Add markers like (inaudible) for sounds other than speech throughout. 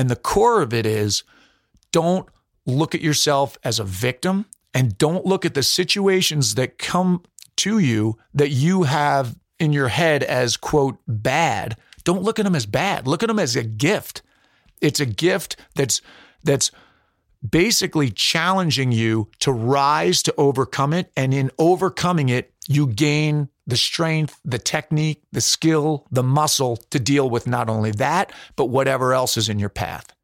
And the core of it is don't look at yourself as a victim and don't look at the situations that come to you that you have in your head as quote bad. Don't look at them as bad. Look at them as a gift. It's a gift that's that's basically challenging you to rise to overcome it and in overcoming it you gain the strength, the technique, the skill, the muscle to deal with not only that, but whatever else is in your path.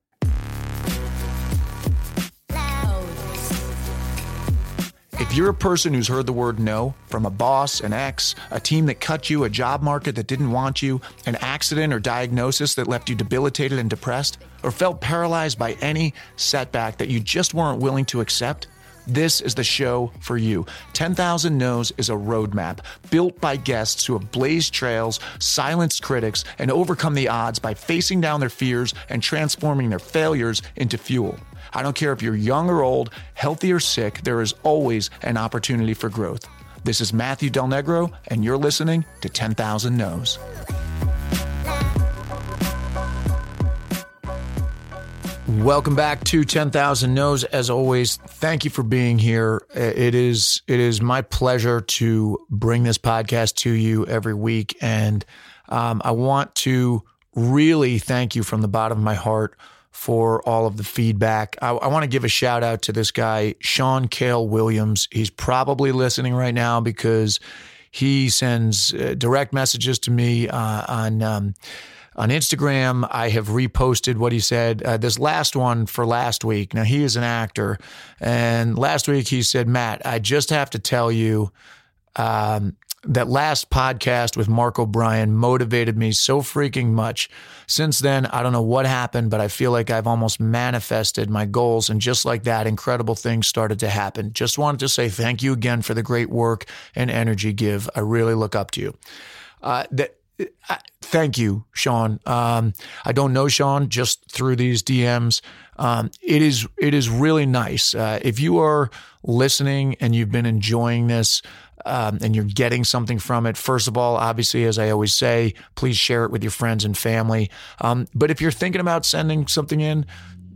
If you're a person who's heard the word no from a boss, an ex, a team that cut you, a job market that didn't want you, an accident or diagnosis that left you debilitated and depressed, or felt paralyzed by any setback that you just weren't willing to accept, this is the show for you. 10,000 No's is a roadmap built by guests who have blazed trails, silenced critics, and overcome the odds by facing down their fears and transforming their failures into fuel. I don't care if you're young or old, healthy or sick, there is always an opportunity for growth. This is Matthew Del Negro, and you're listening to 10,000 No's. Welcome back to 10,000 No's. As always, thank you for being here. It is it is my pleasure to bring this podcast to you every week, and um, I want to really thank you from the bottom of my heart for all of the feedback. I, I want to give a shout out to this guy, Sean Kale Williams. He's probably listening right now because he sends uh, direct messages to me uh, on. Um, on Instagram, I have reposted what he said. Uh, this last one for last week. Now, he is an actor. And last week he said, Matt, I just have to tell you um, that last podcast with Mark O'Brien motivated me so freaking much. Since then, I don't know what happened, but I feel like I've almost manifested my goals. And just like that, incredible things started to happen. Just wanted to say thank you again for the great work and energy give. I really look up to you. Uh, that thank you, Sean. Um, I don't know Sean just through these DMs. Um, it is it is really nice uh, if you are listening and you've been enjoying this. Um, and you're getting something from it. First of all, obviously, as I always say, please share it with your friends and family. Um, but if you're thinking about sending something in,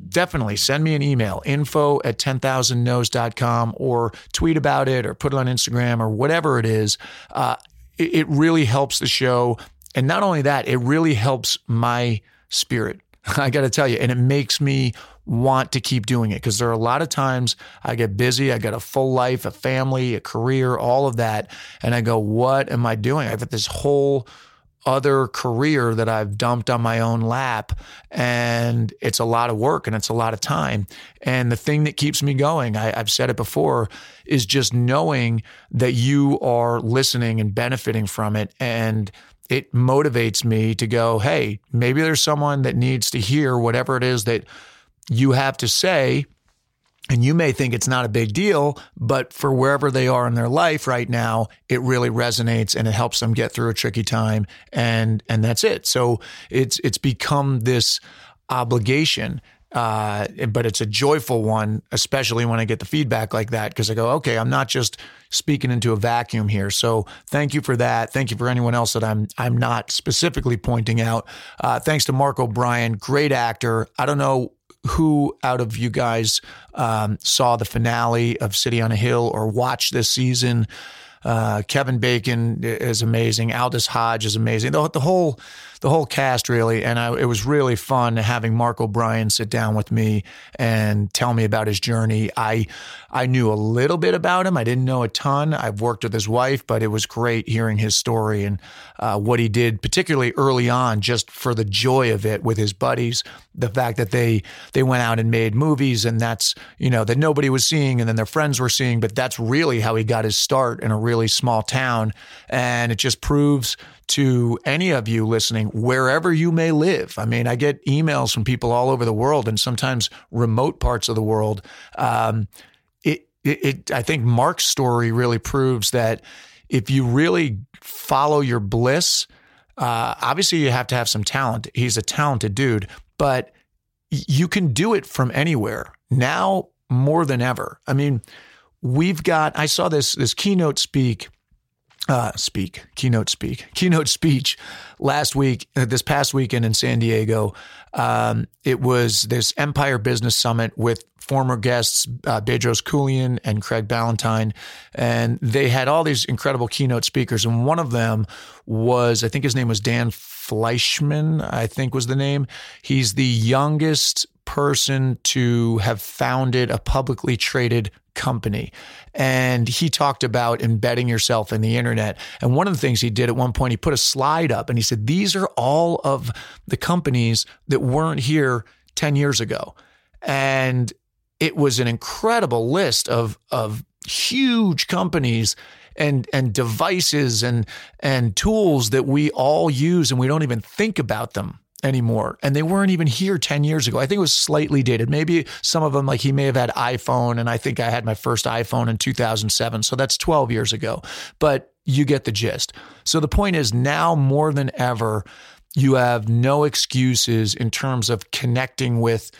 definitely send me an email info at 10,000nos.com or tweet about it or put it on Instagram or whatever it is. Uh, it, it really helps the show. And not only that, it really helps my spirit. (laughs) I got to tell you, and it makes me want to keep doing it because there are a lot of times I get busy. I got a full life, a family, a career, all of that. And I go, what am I doing? I've got this whole other career that I've dumped on my own lap. And it's a lot of work and it's a lot of time. And the thing that keeps me going, I, have said it before, is just knowing that you are listening and benefiting from it. And it motivates me to go, hey, maybe there's someone that needs to hear whatever it is that you have to say and you may think it's not a big deal, but for wherever they are in their life right now, it really resonates and it helps them get through a tricky time. And, and that's it. So it's, it's become this obligation. Uh, but it's a joyful one, especially when I get the feedback like that, because I go, okay, I'm not just speaking into a vacuum here. So thank you for that. Thank you for anyone else that I'm I'm not specifically pointing out. Uh, thanks to Mark O'Brien, great actor. I don't know who out of you guys um, saw the finale of City on a Hill or watched this season. Uh, Kevin Bacon is amazing. Aldis Hodge is amazing. The, the whole the whole cast really, and I, it was really fun having Mark O'Brien sit down with me and tell me about his journey. I I knew a little bit about him. I didn't know a ton. I've worked with his wife, but it was great hearing his story and uh, what he did, particularly early on, just for the joy of it with his buddies. The fact that they they went out and made movies, and that's you know that nobody was seeing, and then their friends were seeing. But that's really how he got his start in a really small town, and it just proves to any of you listening, wherever you may live. I mean, I get emails from people all over the world and sometimes remote parts of the world. Um, it, it, it, I think Mark's story really proves that if you really follow your bliss, uh, obviously you have to have some talent. He's a talented dude, but you can do it from anywhere now more than ever. I mean, we've got. I saw this this keynote speak uh, speak, keynote speak, (laughs) keynote speech last week, uh, this past weekend in San Diego. Um, it was this Empire Business Summit with former guests, uh, Bedros Keuilian and Craig Ballantyne. And they had all these incredible keynote speakers. And one of them was, I think his name was Dan Fleyshman, I think was the name. He's the youngest person to have founded a publicly traded company. And he talked about embedding yourself in the internet. And one of the things he did at one point, he put a slide up and he said, These are all of the companies that weren't here 10 years ago. And it was an incredible list of, of huge companies and and devices and and tools that we all use and we don't even think about them anymore. And they weren't even here 10 years ago. I think it was slightly dated. Maybe some of them, like he may have had iPhone, and I think I had my first iPhone in 2007. So that's 12 years ago. But you get the gist. So the point is now more than ever, you have no excuses in terms of connecting with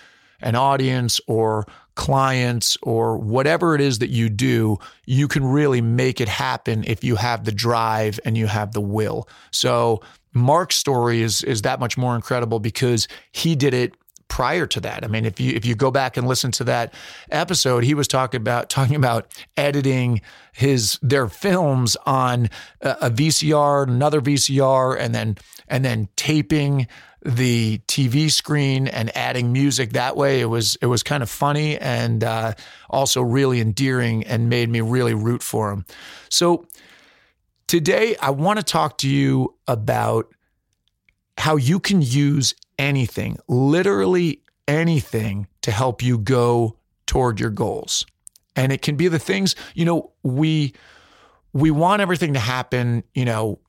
an audience or clients or whatever it is that you do, you can really make it happen if you have the drive and you have the will. So Mark's story is is that much more incredible because he did it prior to that. I mean, if you if you go back and listen to that episode, he was talking about talking about editing his their films on a, VCR, another VCR, and then and then taping the TV screen and adding music that way. It was it was kind of funny and uh, also really endearing and made me really root for him. So Today, I want to talk to you about how you can use anything, literally anything, to help you go toward your goals. And it can be the things, you know, we we want everything to happen, you know,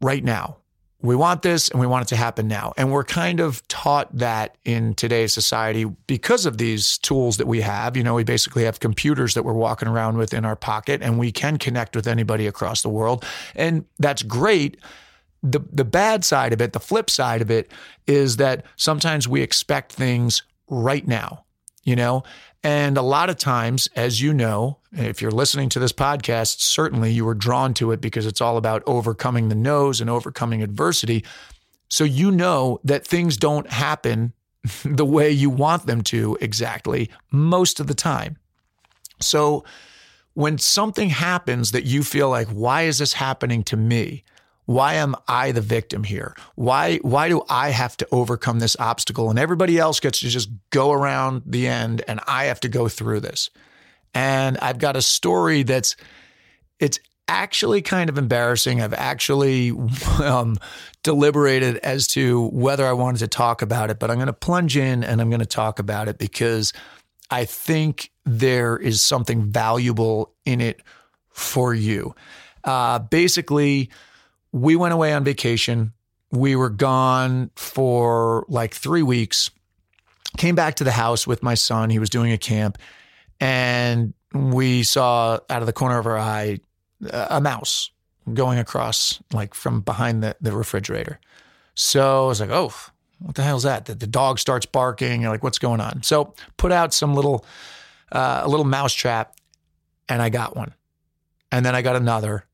right now we want this and we want it to happen now. And we're kind of taught that in today's society because of these tools that we have. You know, we basically have computers that we're walking around with in our pocket and we can connect with anybody across the world. And that's great. The, the bad side of it, the flip side of it, is that sometimes we expect things right now, you know? And a lot of times, as you know, if you're listening to this podcast, certainly you were drawn to it because it's all about overcoming the no's and overcoming adversity. So you know that things don't happen (laughs) the way you want them to exactly most of the time. So when something happens that you feel like, why is this happening to me? Why am I the victim here? Why why do I have to overcome this obstacle and everybody else gets to just go around the end and I have to go through this? And I've got a story that's it's actually kind of embarrassing. I've actually (laughs) um, deliberated as to whether I wanted to talk about it, but I'm going to plunge in and I'm going to talk about it because I think there is something valuable in it for you. Uh, basically, we went away on vacation. We were gone for like three weeks. Came back to the house with my son. He was doing a camp. And we saw out of the corner of our eye a mouse going across, like from behind the, the refrigerator. So I was like, oh, what the hell is that? The, the dog starts barking. You're like, what's going on? So put out some little, uh, a little mouse trap, and I got one. And then I got another,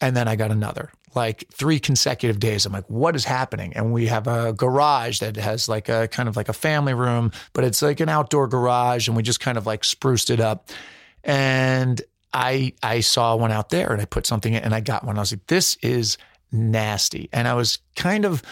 and then I got another like three consecutive days. I'm like, what is happening? And we have a garage that has like a kind of like a family room, but it's like an outdoor garage. And we just kind of like spruced it up. And I I saw one out there and I put something in and I got one. I was like, this is nasty. And I was kind of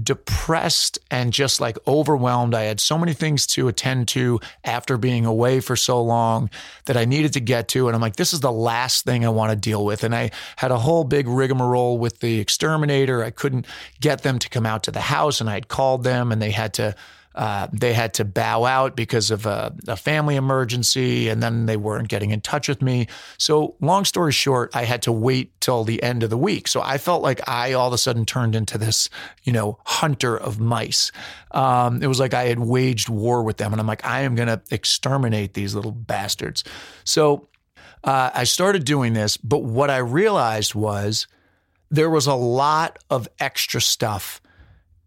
depressed and just like overwhelmed. I had so many things to attend to after being away for so long that I needed to get to. And I'm like, this is the last thing I want to deal with. And I had a whole big rigmarole with the exterminator. I couldn't get them to come out to the house and I had called them and they had to uh, they had to bow out because of a, a, family emergency, and then they weren't getting in touch with me. So, long story short, I had to wait till the end of the week. So, I felt like I all of a sudden turned into this, you know, hunter of mice. Um, it was like I had waged war with them, and I'm like, I am going to exterminate these little bastards. So, uh, I started doing this, but what I realized was there was a lot of extra stuff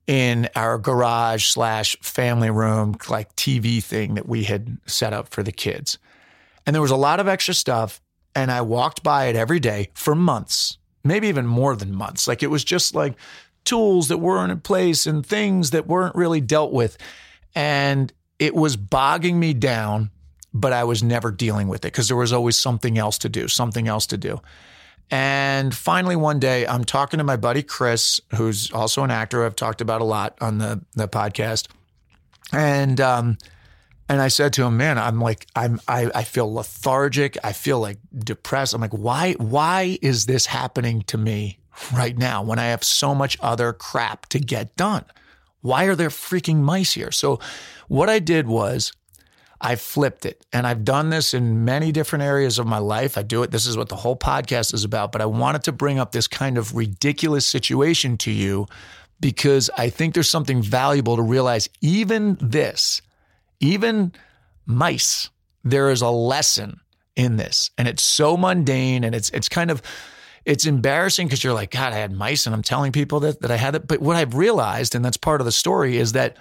in our garage slash family room, like TV thing that we had set up for the kids. And there was a lot of extra stuff. And I walked by it every day for months, maybe even more than months. Like it was just like tools that weren't in place and things that weren't really dealt with. And it was bogging me down, but I was never dealing with it because there was always something else to do, something else to do. And finally, one day, I'm talking to my buddy Chris, who's also an actor I've talked about a lot on the, the podcast. And, um, and I said to him, man, I'm like, I'm, I, I feel lethargic. I feel like depressed. I'm like, why, why is this happening to me right now when I have so much other crap to get done? Why are there freaking mice here? So what I did was I flipped it. And I've done this in many different areas of my life. I do it. This is what the whole podcast is about. But I wanted to bring up this kind of ridiculous situation to you because I think there's something valuable to realize. Even this, even mice, there is a lesson in this. And it's so mundane and it's it's kind of it's embarrassing because you're like, God, I had mice and I'm telling people that, that I had it. But what I've realized, and that's part of the story, is that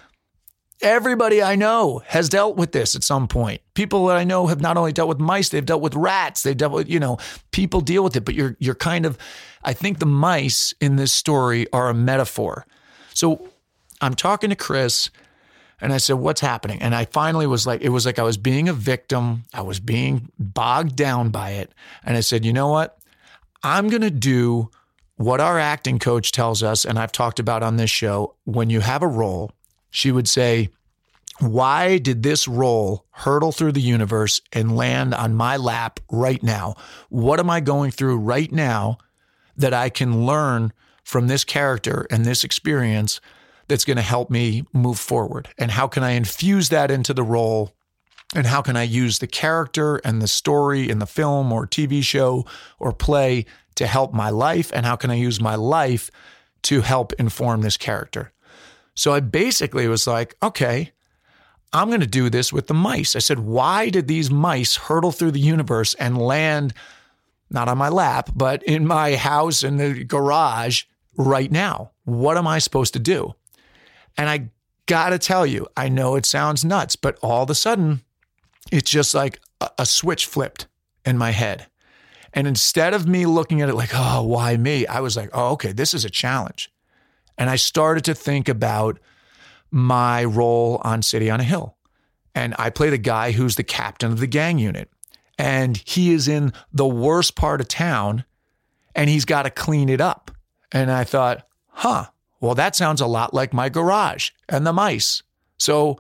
Everybody I know has dealt with this at some point. People that I know have not only dealt with mice, they've dealt with rats, they've dealt with, you know, people deal with it, but you're you're kind of I think the mice in this story are a metaphor. So I'm talking to Chris and I said, What's happening? And I finally was like, it was like I was being a victim. I was being bogged down by it. And I said, You know what? I'm going to do what our acting coach tells us, and I've talked about on this show. When you have a role, she would say, Why did this role hurtle through the universe and land on my lap right now? What am I going through right now that I can learn from this character and this experience that's going to help me move forward? And how can I infuse that into the role? And how can I use the character and the story in the film or TV show or play to help my life? And how can I use my life to help inform this character? So I basically was like, okay, I'm going to do this with the mice. I said, why did these mice hurtle through the universe and land not on my lap, but in my house in the garage right now? What am I supposed to do? And I got to tell you, I know it sounds nuts, but all of a sudden, it's just like a, a switch flipped in my head. And instead of me looking at it like, oh, why me? I was like, oh, okay, this is a challenge. And I started to think about my role on City on a Hill. And I play the guy who's the captain of the gang unit. And he is in the worst part of town and he's got to clean it up. And I thought, huh, well, that sounds a lot like my garage and the mice. So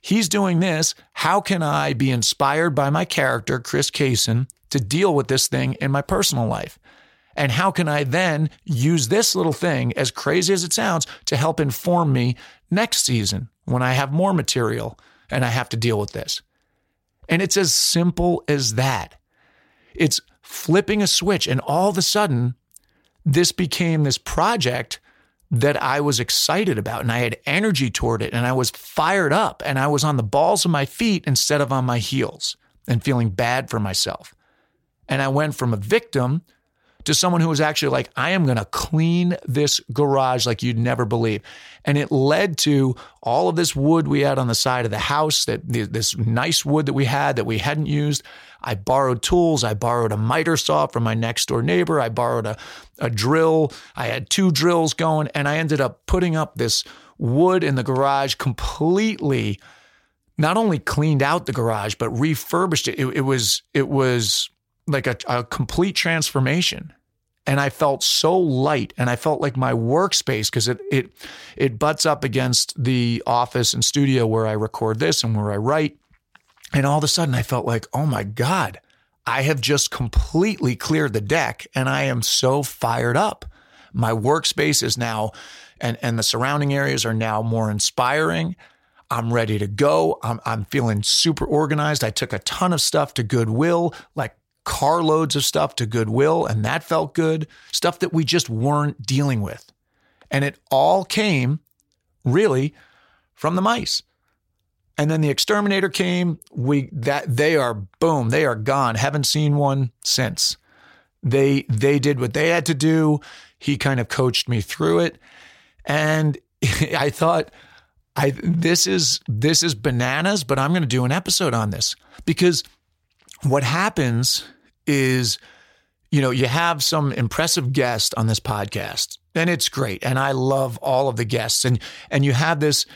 he's doing this. How can I be inspired by my character, Chris Kaysen, to deal with this thing in my personal life? And how can I then use this little thing, as crazy as it sounds, to help inform me next season when I have more material and I have to deal with this? And it's as simple as that. It's flipping a switch, and all of a sudden, this became this project that I was excited about and I had energy toward it and I was fired up and I was on the balls of my feet instead of on my heels and feeling bad for myself. And I went from a victim to someone who was actually like, I am going to clean this garage like you'd never believe. And it led to all of this wood we had on the side of the house, that this nice wood that we had that we hadn't used. I borrowed tools. I borrowed a miter saw from my next door neighbor. I borrowed a, a drill. I had two drills going, and I ended up putting up this wood in the garage completely not only cleaned out the garage but refurbished it. It, it was it was like a, a complete transformation and I felt so light and I felt like my workspace because it it it butts up against the office and studio where I record this and where I write and all of a sudden I felt like oh my god I have just completely cleared the deck and I am so fired up my workspace is now and and the surrounding areas are now more inspiring I'm ready to go. I'm, I'm feeling super organized. I took a ton of stuff to Goodwill, like carloads of stuff to Goodwill, and that felt good. Stuff that we just weren't dealing with. And it all came really from the mice. And then the exterminator came. We that they are boom, they are gone. Haven't seen one since. They they did what they had to do. He kind of coached me through it. And (laughs) I thought I this is this is bananas, but I'm going to do an episode on this because what happens is you know, you have some impressive guest on this podcast, and it's great. And I love all of the guests. And and you have this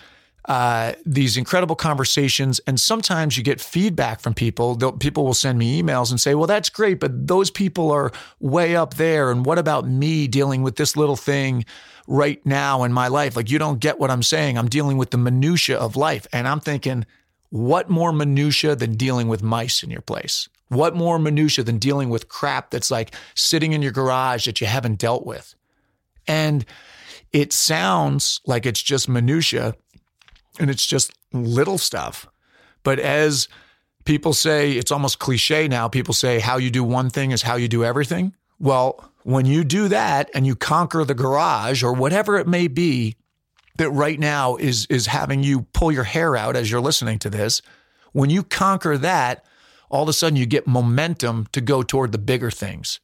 uh, these incredible conversations, and sometimes you get feedback from people. They'll, people will send me emails and say, "Well, that's great, but those people are way up there, and what about me dealing with this little thing right now in my life? Like, you don't get what I'm saying. I'm dealing with the minutia of life, and I'm thinking." What more minutia than dealing with mice in your place? What more minutia than dealing with crap that's like sitting in your garage that you haven't dealt with? And it sounds like it's just minutia and it's just little stuff. But as people say, it's almost cliche now. People say how you do one thing is how you do everything. Well, when you do that and you conquer the garage or whatever it may be that right now is is having you pull your hair out as you're listening to this, when you conquer that, all of a sudden you get momentum to go toward the bigger things.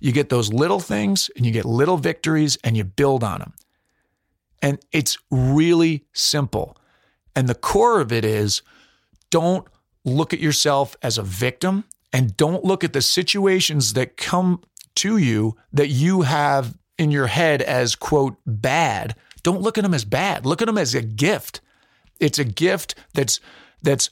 You get those little things and you get little victories and you build on them. And it's really simple. And the core of it is don't look at yourself as a victim and don't look at the situations that come to you that you have in your head as, quote, bad. Don't look at them as bad. Look at them as a gift. It's a gift that's that's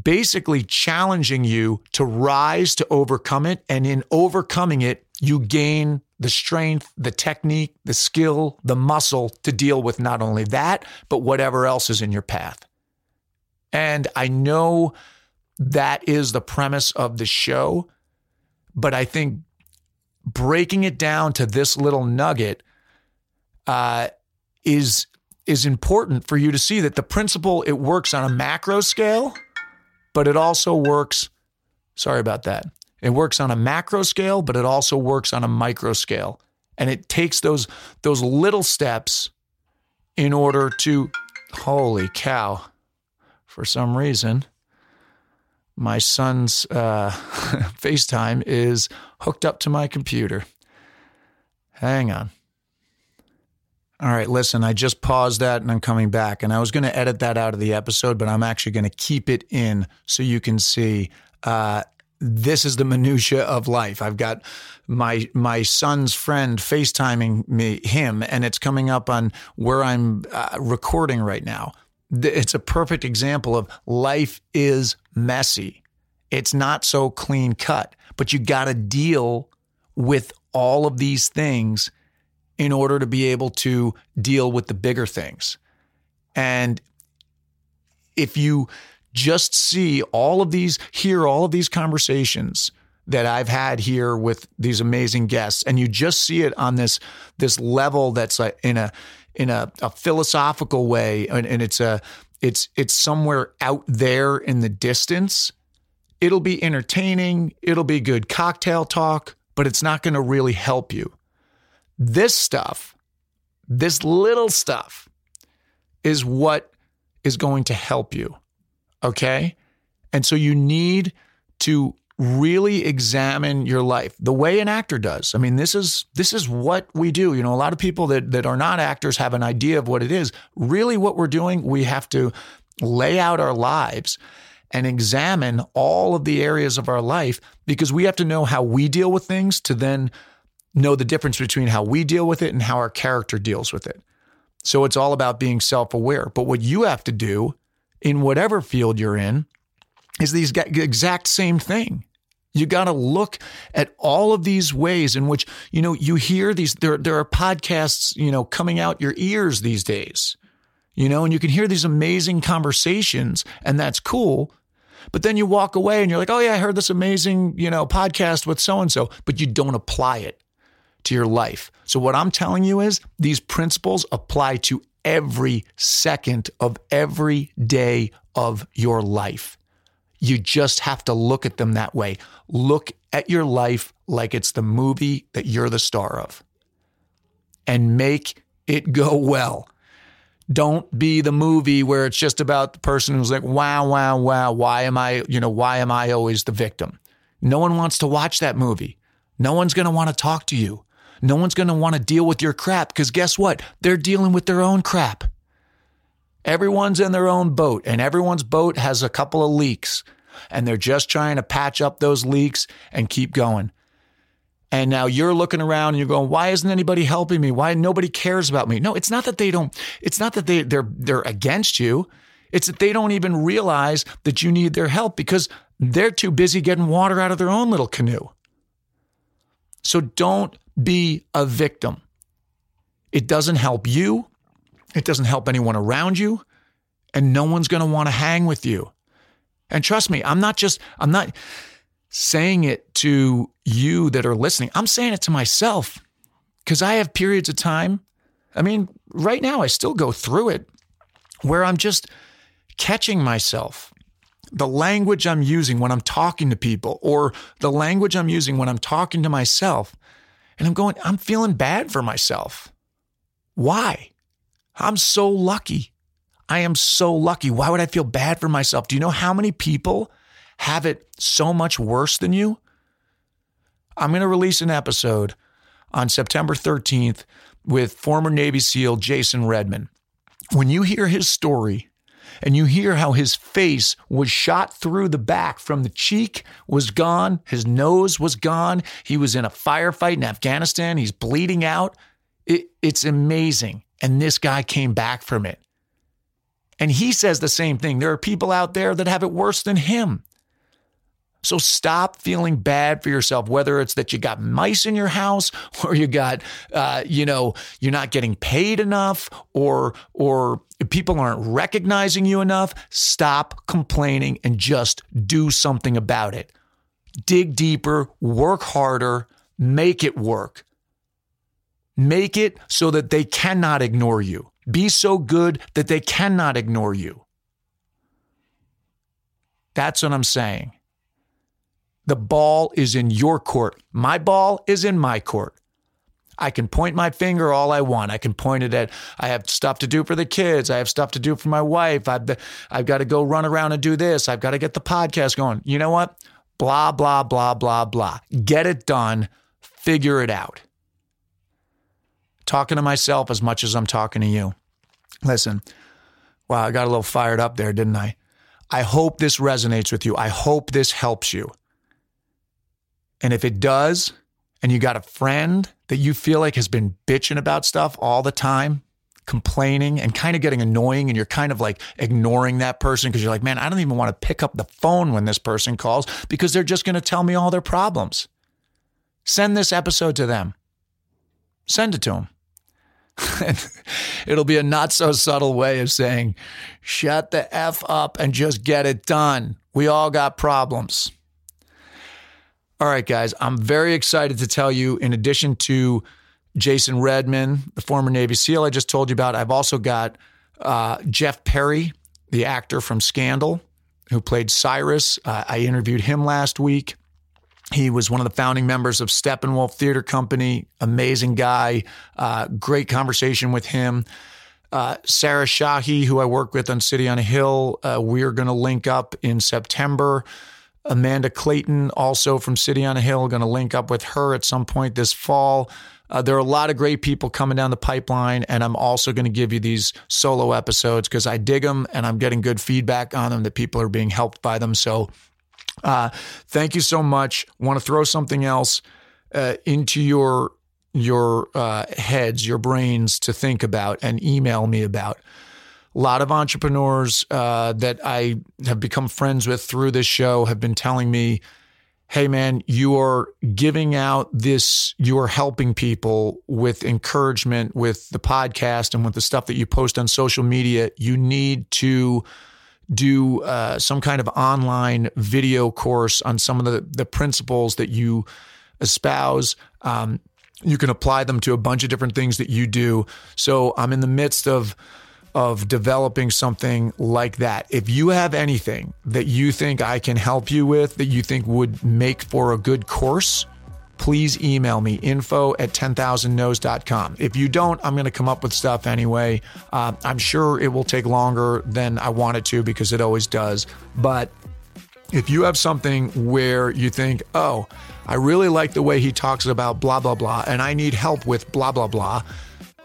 basically challenging you to rise to overcome it. And in overcoming it, you gain the strength, the technique, the skill, the muscle to deal with not only that, but whatever else is in your path. And I know that is the premise of the show, but I think breaking it down to this little nugget uh, is is important for you to see that the principle it works on a macro scale but it also works, sorry about that. It works on a macro scale, but it also works on a micro scale. And it takes those, those little steps in order to, holy cow, for some reason, my son's uh, (laughs) FaceTime is hooked up to my computer. Hang on. All right, listen, I just paused that and I'm coming back. And I was going to edit that out of the episode, but I'm actually going to keep it in so you can see. Uh, this is the minutia of life. I've got my my son's friend FaceTiming me him, and it's coming up on where I'm uh, recording right now. It's a perfect example of life is messy. It's not so clean cut, but you got to deal with all of these things in order to be able to deal with the bigger things. And if you just see all of these, hear all of these conversations that I've had here with these amazing guests, and you just see it on this this level that's like in a in a, a philosophical way, and, and it's a it's it's somewhere out there in the distance. It'll be entertaining. It'll be good cocktail talk, but it's not going to really help you. This stuff, this little stuff, is what is going to help you. Okay. And so you need to really examine your life the way an actor does. I mean, this is this is what we do. You know, a lot of people that that are not actors have an idea of what it is. Really what we're doing, we have to lay out our lives and examine all of the areas of our life because we have to know how we deal with things to then know the difference between how we deal with it and how our character deals with it. So it's all about being self aware. But what you have to do in whatever field you're in is the exact same thing. You got to look at all of these ways in which, you know, you hear these, there, there are podcasts, you know, coming out your ears these days, you know, and you can hear these amazing conversations and that's cool. But then you walk away and you're like, oh, yeah, I heard this amazing, you know, podcast with so and so, but you don't apply it to your life. So, what I'm telling you is these principles apply to every second of every day of your life. You just have to look at them that way. Look at your life like it's the movie that you're the star of and make it go well. Don't be the movie where it's just about the person who's like, wow, wow, wow, why am I, you know, why am I always the victim? No one wants to watch that movie. No one's going to want to talk to you. No one's going to want to deal with your crap because guess what? They're dealing with their own crap. Everyone's in their own boat, and everyone's boat has a couple of leaks, and they're just trying to patch up those leaks and keep going. And now you're looking around and you're going, why isn't anybody helping me? Why nobody cares about me? No, it's not that they don't, it's not that they, they're, they're against you. It's that they don't even realize that you need their help because they're too busy getting water out of their own little canoe. So don't be a victim. It doesn't help you. It doesn't help anyone around you. And no one's going to want to hang with you. And trust me, I'm not just, I'm not saying it to you that are listening. I'm saying it to myself because I have periods of time. I mean, right now, I still go through it where I'm just catching myself. The language I'm using when I'm talking to people, or the language I'm using when I'm talking to myself. And I'm going, I'm feeling bad for myself. Why? I'm so lucky. I am so lucky. Why would I feel bad for myself? Do you know how many people have it so much worse than you? I'm going to release an episode on September 13th with former Navy SEAL Jason Redman. When you hear his story and you hear how his face was shot through the back from the cheek was gone, his nose was gone, he was in a firefight in Afghanistan, he's bleeding out. It, it's amazing. And this guy came back from it. And he says the same thing. There are people out there that have it worse than him. So stop feeling bad for yourself, whether it's that you got mice in your house (laughs) or you got, uh, you know, you're not getting paid enough or, or people aren't recognizing you enough. Stop complaining and just do something about it. Dig deeper, work harder, make it work. Make it so that they cannot ignore you. Be so good that they cannot ignore you. That's what I'm saying. The ball is in your court. My ball is in my court. I can point my finger all I want. I can point it at, I have stuff to do for the kids. I have stuff to do for my wife. I've, I've got to go run around and do this. I've got to get the podcast going. You know what? Blah, blah, blah, blah, blah. Get it done. Figure it out. Talking to myself as much as I'm talking to you. Listen, wow, I got a little fired up there, didn't I? I hope this resonates with you. I hope this helps you. And if it does, and you got a friend that you feel like has been bitching about stuff all the time, complaining and kind of getting annoying, and you're kind of like ignoring that person because you're like, man, I don't even want to pick up the phone when this person calls because they're just going to tell me all their problems. Send this episode to them. Send it to them. (laughs) It'll be a not so subtle way of saying, shut the F up and just get it done. We all got problems. All right, guys, I'm very excited to tell you, in addition to Jason Redman, the former Navy SEAL I just told you about, I've also got uh, Jeff Perry, the actor from Scandal, who played Cyrus. Uh, I interviewed him last week. He was one of the founding members of Steppenwolf Theater Company. Amazing guy. Uh, great conversation with him. Uh, Sarah Shahi, who I work with on City on a Hill, uh, we're going to link up in September. Amanda Clayton, also from City on a Hill, going to link up with her at some point this fall. Uh, there are a lot of great people coming down the pipeline, and I'm also going to give you these solo episodes because I dig them and I'm getting good feedback on them that people are being helped by them. So, uh, thank you so much. Want to throw something else uh, into your your uh, heads, your brains to think about, and email me about a lot of entrepreneurs uh, that I have become friends with through this show have been telling me, hey, man, you are giving out this, you are helping people with encouragement with the podcast and with the stuff that you post on social media. You need to do uh, some kind of online video course on some of the, the principles that you espouse. Um, you can apply them to a bunch of different things that you do. So I'm in the midst of of developing something like that. If you have anything that you think I can help you with that you think would make for a good course, please email me info at 10,000nos.com. If you don't, I'm going to come up with stuff anyway. Uh, I'm sure it will take longer than I want it to because it always does. But if you have something where you think, oh, I really like the way he talks about blah, blah, blah, and I need help with blah, blah, blah,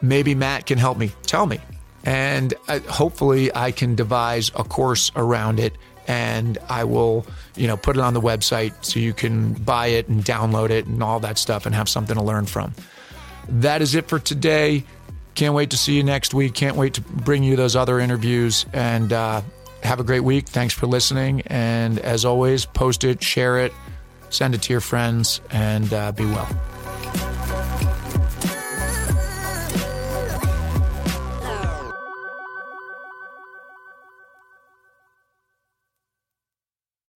maybe Matt can help me. Tell me and uh, hopefully I can devise a course around it and I will, you know, put it on the website so you can buy it and download it and all that stuff and have something to learn from. That is it for today. Can't wait to see you next week. Can't wait to bring you those other interviews and uh, have a great week. Thanks for listening. And as always, post it, share it, send it to your friends, and uh, be well.